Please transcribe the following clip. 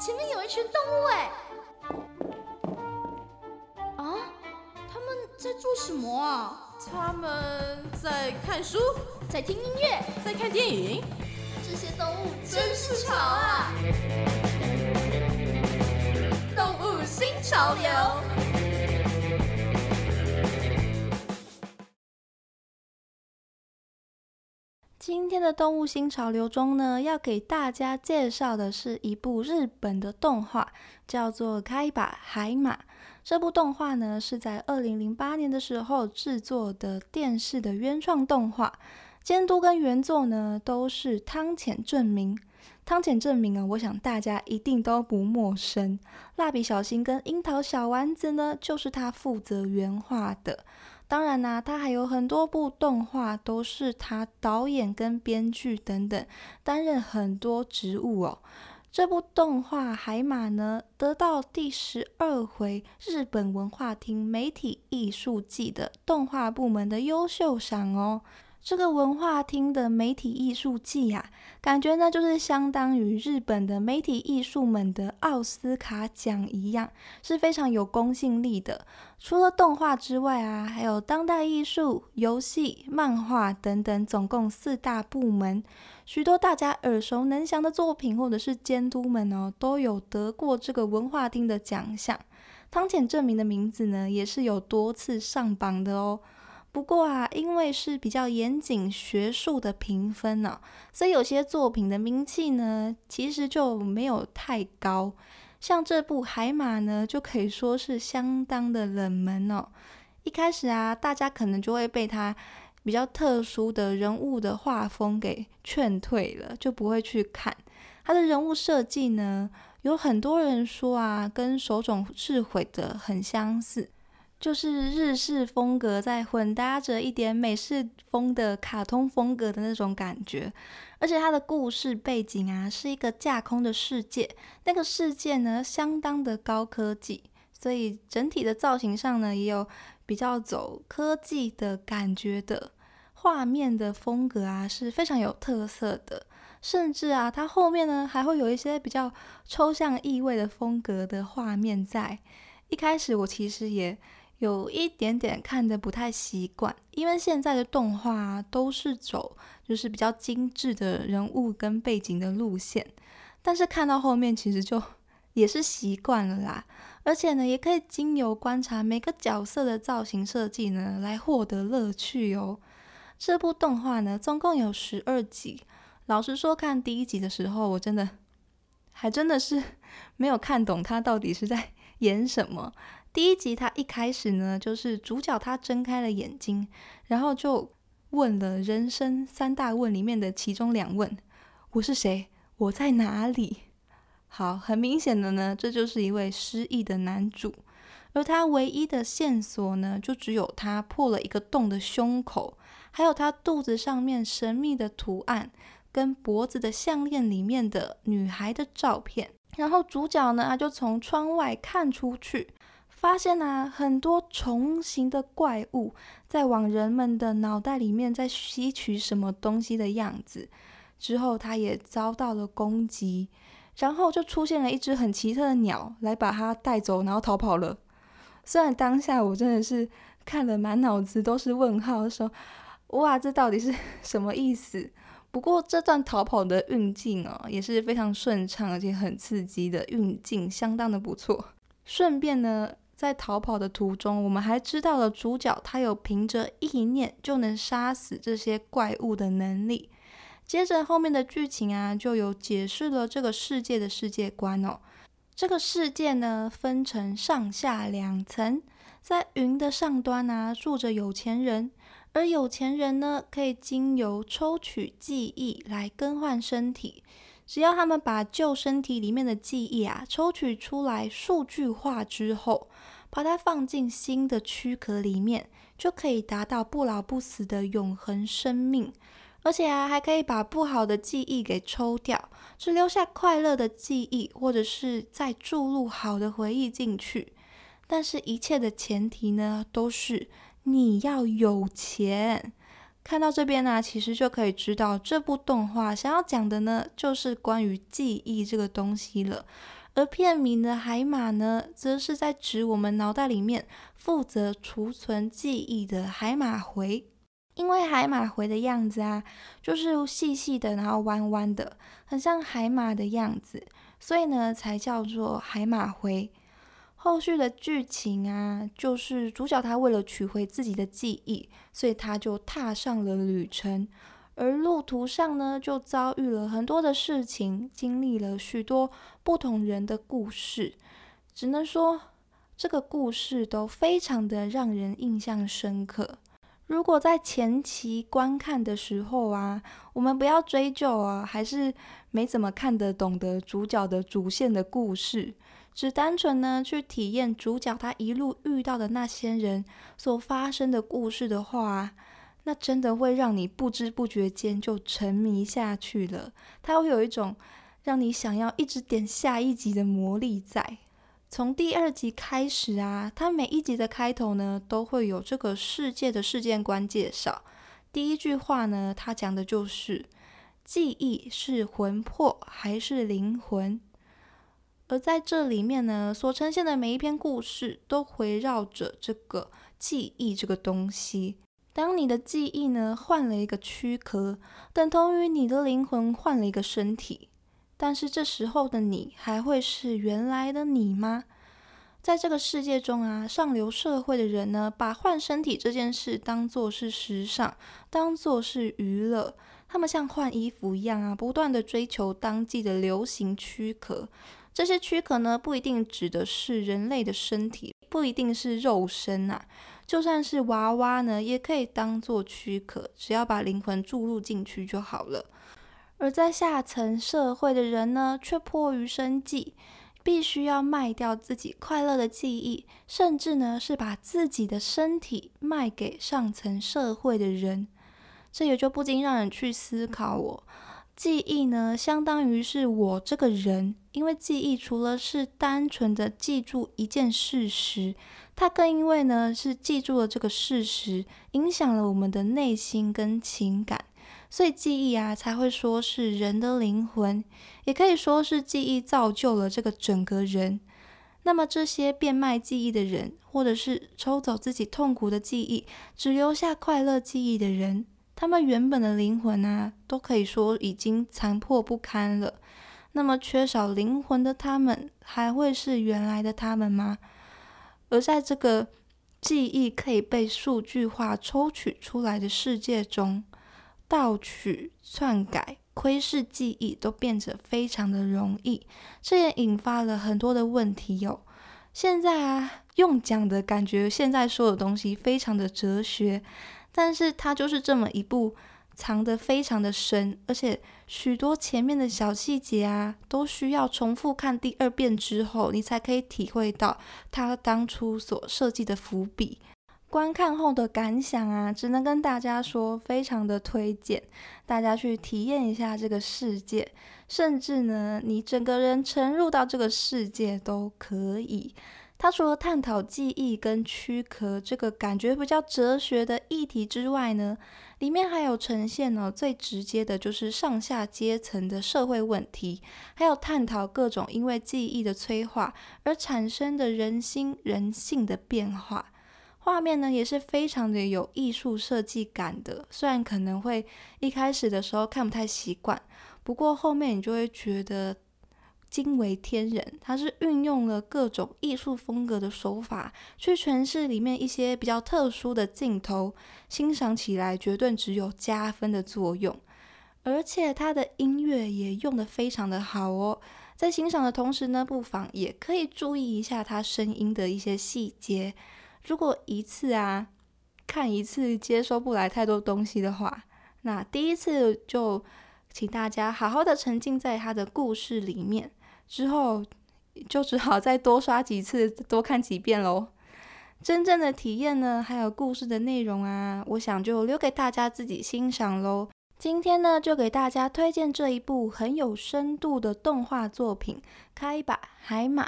前面有一群动物哎！啊，他们在做什么啊？他们在看书，在听音乐，在看电影。这些动物真是潮啊！动物新潮流。今天的动物新潮流中呢，要给大家介绍的是一部日本的动画，叫做《开把海马》。这部动画呢是在二零零八年的时候制作的电视的原创动画，监督跟原作呢都是汤浅证明。汤浅证明啊，我想大家一定都不陌生。蜡笔小新跟樱桃小丸子呢，就是他负责原画的。当然啦，他还有很多部动画都是他导演跟编剧等等担任很多职务哦。这部动画《海马》呢，得到第十二回日本文化厅媒体艺术季的动画部门的优秀赏哦。这个文化厅的媒体艺术季呀，感觉呢就是相当于日本的媒体艺术们的奥斯卡奖一样，是非常有公信力的。除了动画之外啊，还有当代艺术、游戏、漫画等等，总共四大部门，许多大家耳熟能详的作品或者是监督们哦，都有得过这个文化厅的奖项。汤浅证明的名字呢，也是有多次上榜的哦。不过啊，因为是比较严谨学术的评分呢，所以有些作品的名气呢，其实就没有太高。像这部《海马》呢，就可以说是相当的冷门哦。一开始啊，大家可能就会被它比较特殊的人物的画风给劝退了，就不会去看。它的人物设计呢，有很多人说啊，跟手冢治毁的很相似。就是日式风格在混搭着一点美式风的卡通风格的那种感觉，而且它的故事背景啊是一个架空的世界，那个世界呢相当的高科技，所以整体的造型上呢也有比较走科技的感觉的，画面的风格啊是非常有特色的，甚至啊它后面呢还会有一些比较抽象意味的风格的画面在。一开始我其实也。有一点点看的不太习惯，因为现在的动画都是走就是比较精致的人物跟背景的路线，但是看到后面其实就也是习惯了啦。而且呢，也可以经由观察每个角色的造型设计呢，来获得乐趣哦。这部动画呢，总共有十二集。老实说，看第一集的时候，我真的还真的是 没有看懂他到底是在 演什么。第一集，他一开始呢，就是主角他睁开了眼睛，然后就问了人生三大问里面的其中两问：我是谁？我在哪里？好，很明显的呢，这就是一位失忆的男主，而他唯一的线索呢，就只有他破了一个洞的胸口，还有他肚子上面神秘的图案，跟脖子的项链里面的女孩的照片。然后主角呢，他就从窗外看出去。发现啊，很多虫形的怪物在往人们的脑袋里面在吸取什么东西的样子。之后，他也遭到了攻击，然后就出现了一只很奇特的鸟来把它带走，然后逃跑了。虽然当下我真的是看了满脑子都是问号，说哇，这到底是 什么意思？不过这段逃跑的运镜哦，也是非常顺畅而且很刺激的运镜，相当的不错。顺便呢。在逃跑的途中，我们还知道了主角他有凭着意念就能杀死这些怪物的能力。接着后面的剧情啊，就有解释了这个世界的世界观哦。这个世界呢，分成上下两层，在云的上端啊，住着有钱人，而有钱人呢，可以经由抽取记忆来更换身体。只要他们把旧身体里面的记忆啊抽取出来，数据化之后，把它放进新的躯壳里面，就可以达到不老不死的永恒生命。而且啊，还可以把不好的记忆给抽掉，只留下快乐的记忆，或者是再注入好的回忆进去。但是，一切的前提呢，都是你要有钱。看到这边呢，其实就可以知道这部动画想要讲的呢，就是关于记忆这个东西了。而片名的海马呢，则是在指我们脑袋里面负责储存记忆的海马回。因为海马回的样子啊，就是细细的，然后弯弯的，很像海马的样子，所以呢，才叫做海马回。后续的剧情啊，就是主角他为了取回自己的记忆，所以他就踏上了旅程。而路途上呢，就遭遇了很多的事情，经历了许多不同人的故事。只能说，这个故事都非常的让人印象深刻。如果在前期观看的时候啊，我们不要追究啊，还是没怎么看得懂的主角的主线的故事，只单纯呢去体验主角他一路遇到的那些人所发生的故事的话。那真的会让你不知不觉间就沉迷下去了，它会有一种让你想要一直点下一集的魔力在。从第二集开始啊，它每一集的开头呢，都会有这个世界的事件观介绍。第一句话呢，它讲的就是记忆是魂魄还是灵魂，而在这里面呢，所呈现的每一篇故事都围绕着这个记忆这个东西。当你的记忆呢换了一个躯壳，等同于你的灵魂换了一个身体，但是这时候的你还会是原来的你吗？在这个世界中啊，上流社会的人呢，把换身体这件事当做是时尚，当做是娱乐。他们像换衣服一样啊，不断的追求当季的流行躯壳。这些躯壳呢，不一定指的是人类的身体，不一定是肉身啊。就算是娃娃呢，也可以当做躯壳，只要把灵魂注入进去就好了。而在下层社会的人呢，却迫于生计，必须要卖掉自己快乐的记忆，甚至呢是把自己的身体卖给上层社会的人。这也就不禁让人去思考：我记忆呢，相当于是我这个人，因为记忆除了是单纯的记住一件事实。它更因为呢是记住了这个事实，影响了我们的内心跟情感，所以记忆啊才会说是人的灵魂，也可以说是记忆造就了这个整个人。那么这些变卖记忆的人，或者是抽走自己痛苦的记忆，只留下快乐记忆的人，他们原本的灵魂啊，都可以说已经残破不堪了。那么缺少灵魂的他们，还会是原来的他们吗？而在这个记忆可以被数据化抽取出来的世界中，盗取、篡改、窥视记忆都变得非常的容易，这也引发了很多的问题哟。现在啊，用讲的感觉，现在说的东西非常的哲学，但是它就是这么一部。藏得非常的深，而且许多前面的小细节啊，都需要重复看第二遍之后，你才可以体会到它当初所设计的伏笔。观看后的感想啊，只能跟大家说，非常的推荐大家去体验一下这个世界，甚至呢，你整个人沉入到这个世界都可以。它除了探讨记忆跟躯壳这个感觉比较哲学的议题之外呢，里面还有呈现呢最直接的就是上下阶层的社会问题，还有探讨各种因为记忆的催化而产生的人心人性的变化。画面呢也是非常的有艺术设计感的，虽然可能会一开始的时候看不太习惯，不过后面你就会觉得。惊为天人，它是运用了各种艺术风格的手法去诠释里面一些比较特殊的镜头，欣赏起来绝对只有加分的作用。而且它的音乐也用的非常的好哦，在欣赏的同时呢，不妨也可以注意一下它声音的一些细节。如果一次啊看一次接收不来太多东西的话，那第一次就请大家好好的沉浸在它的故事里面。之后就只好再多刷几次，多看几遍喽。真正的体验呢，还有故事的内容啊，我想就留给大家自己欣赏喽。今天呢，就给大家推荐这一部很有深度的动画作品《开吧海马》。